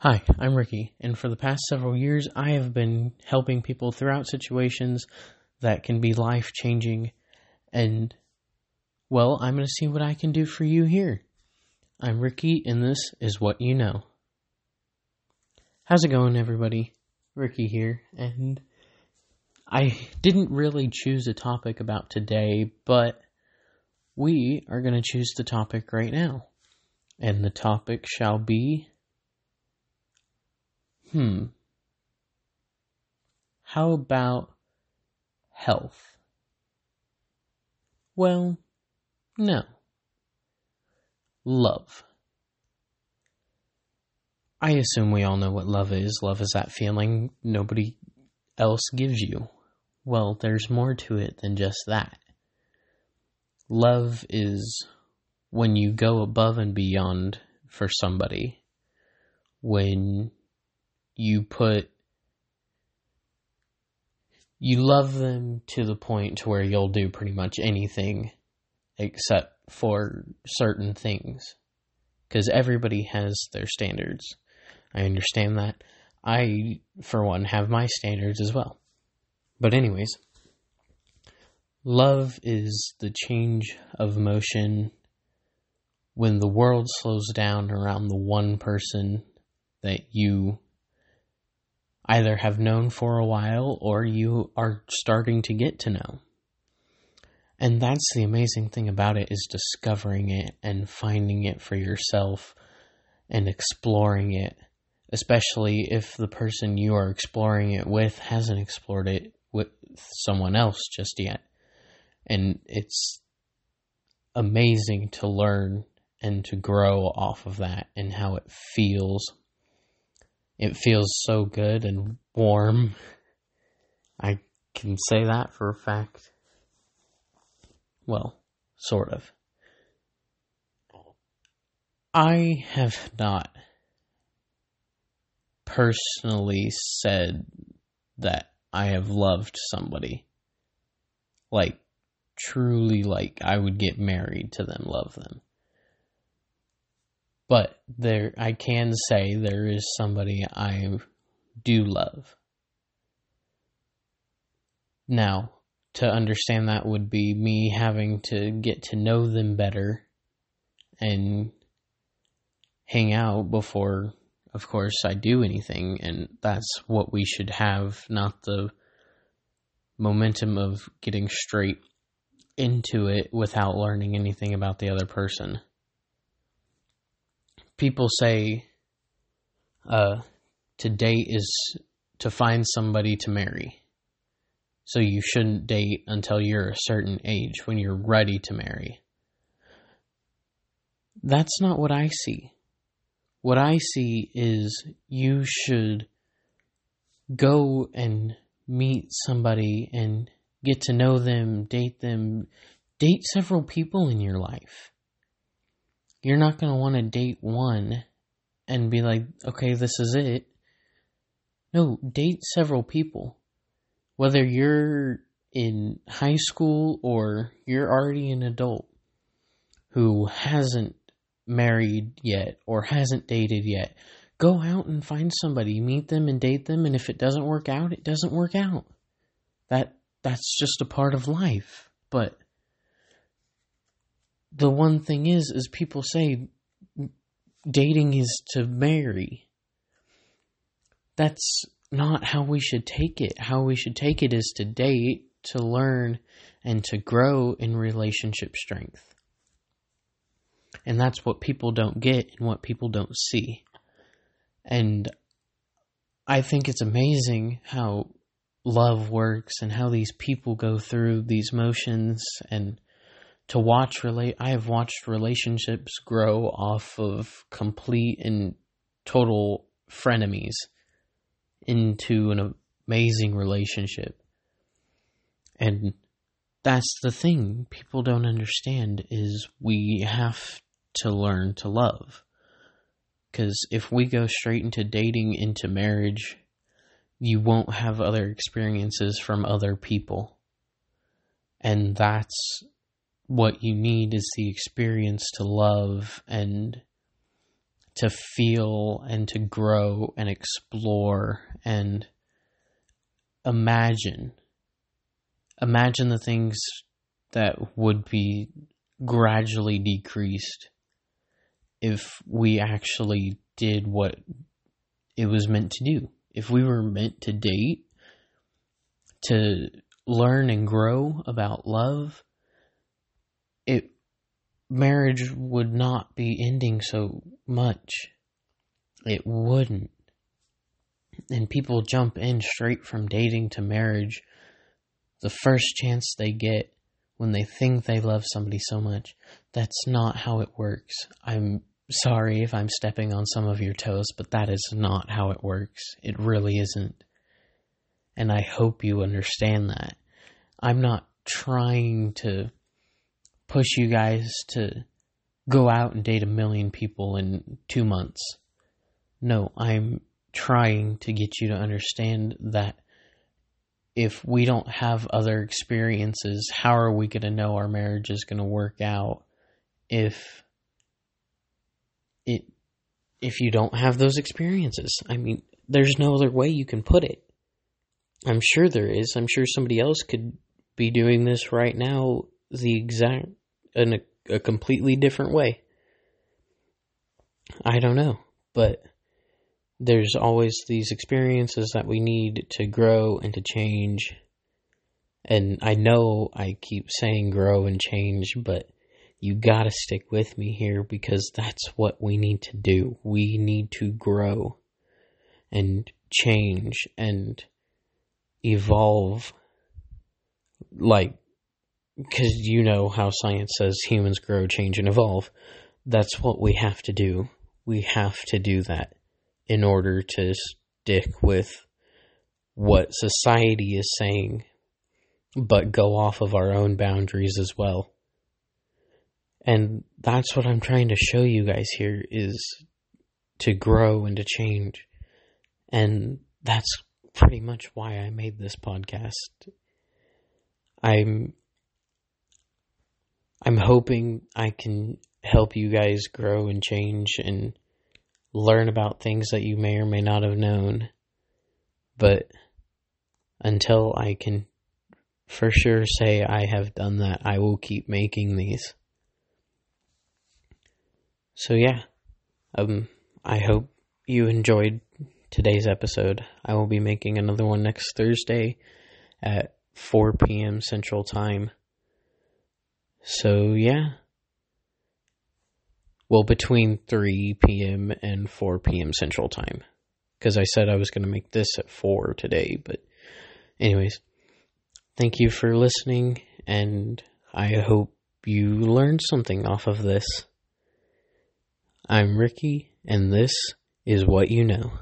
Hi, I'm Ricky, and for the past several years, I have been helping people throughout situations that can be life changing. And, well, I'm going to see what I can do for you here. I'm Ricky, and this is what you know. How's it going, everybody? Ricky here, and I didn't really choose a topic about today, but we are going to choose the topic right now. And the topic shall be Hmm. How about health? Well, no. Love. I assume we all know what love is. Love is that feeling nobody else gives you. Well, there's more to it than just that. Love is when you go above and beyond for somebody, when you put you love them to the point to where you'll do pretty much anything except for certain things. Because everybody has their standards. I understand that. I for one have my standards as well. But anyways love is the change of motion when the world slows down around the one person that you either have known for a while or you are starting to get to know. And that's the amazing thing about it is discovering it and finding it for yourself and exploring it, especially if the person you are exploring it with hasn't explored it with someone else just yet. And it's amazing to learn and to grow off of that and how it feels it feels so good and warm. I can say that for a fact. Well, sort of. I have not personally said that I have loved somebody. Like, truly, like, I would get married to them, love them. But there, I can say there is somebody I do love. Now, to understand that would be me having to get to know them better and hang out before, of course, I do anything. And that's what we should have, not the momentum of getting straight into it without learning anything about the other person people say uh, to date is to find somebody to marry. So you shouldn't date until you're a certain age when you're ready to marry. That's not what I see. What I see is you should go and meet somebody and get to know them, date them, date several people in your life you're not going to want to date one and be like, okay, this is it. No, date several people. Whether you're in high school or you're already an adult who hasn't married yet or hasn't dated yet, go out and find somebody, meet them and date them, and if it doesn't work out, it doesn't work out. That that's just a part of life. But the one thing is, is people say dating is to marry. That's not how we should take it. How we should take it is to date, to learn, and to grow in relationship strength. And that's what people don't get and what people don't see. And I think it's amazing how love works and how these people go through these motions and to watch relate I have watched relationships grow off of complete and total frenemies into an amazing relationship. And that's the thing people don't understand is we have to learn to love. Cuz if we go straight into dating into marriage, you won't have other experiences from other people. And that's what you need is the experience to love and to feel and to grow and explore and imagine. Imagine the things that would be gradually decreased if we actually did what it was meant to do. If we were meant to date, to learn and grow about love, it marriage would not be ending so much. It wouldn't. And people jump in straight from dating to marriage the first chance they get when they think they love somebody so much. That's not how it works. I'm sorry if I'm stepping on some of your toes, but that is not how it works. It really isn't. And I hope you understand that. I'm not trying to push you guys to go out and date a million people in two months. No, I'm trying to get you to understand that if we don't have other experiences, how are we going to know our marriage is going to work out if it if you don't have those experiences? I mean, there's no other way you can put it. I'm sure there is. I'm sure somebody else could be doing this right now the exact in a, a completely different way. I don't know, but there's always these experiences that we need to grow and to change. And I know I keep saying grow and change, but you gotta stick with me here because that's what we need to do. We need to grow and change and evolve like because you know how science says humans grow, change, and evolve. That's what we have to do. We have to do that in order to stick with what society is saying, but go off of our own boundaries as well. And that's what I'm trying to show you guys here is to grow and to change. And that's pretty much why I made this podcast. I'm I'm hoping I can help you guys grow and change and learn about things that you may or may not have known. But until I can for sure say I have done that, I will keep making these. So yeah, um, I hope you enjoyed today's episode. I will be making another one next Thursday at 4 p.m. Central Time. So, yeah. Well, between 3 p.m. and 4 p.m. Central Time. Because I said I was going to make this at 4 today. But, anyways, thank you for listening, and I hope you learned something off of this. I'm Ricky, and this is what you know.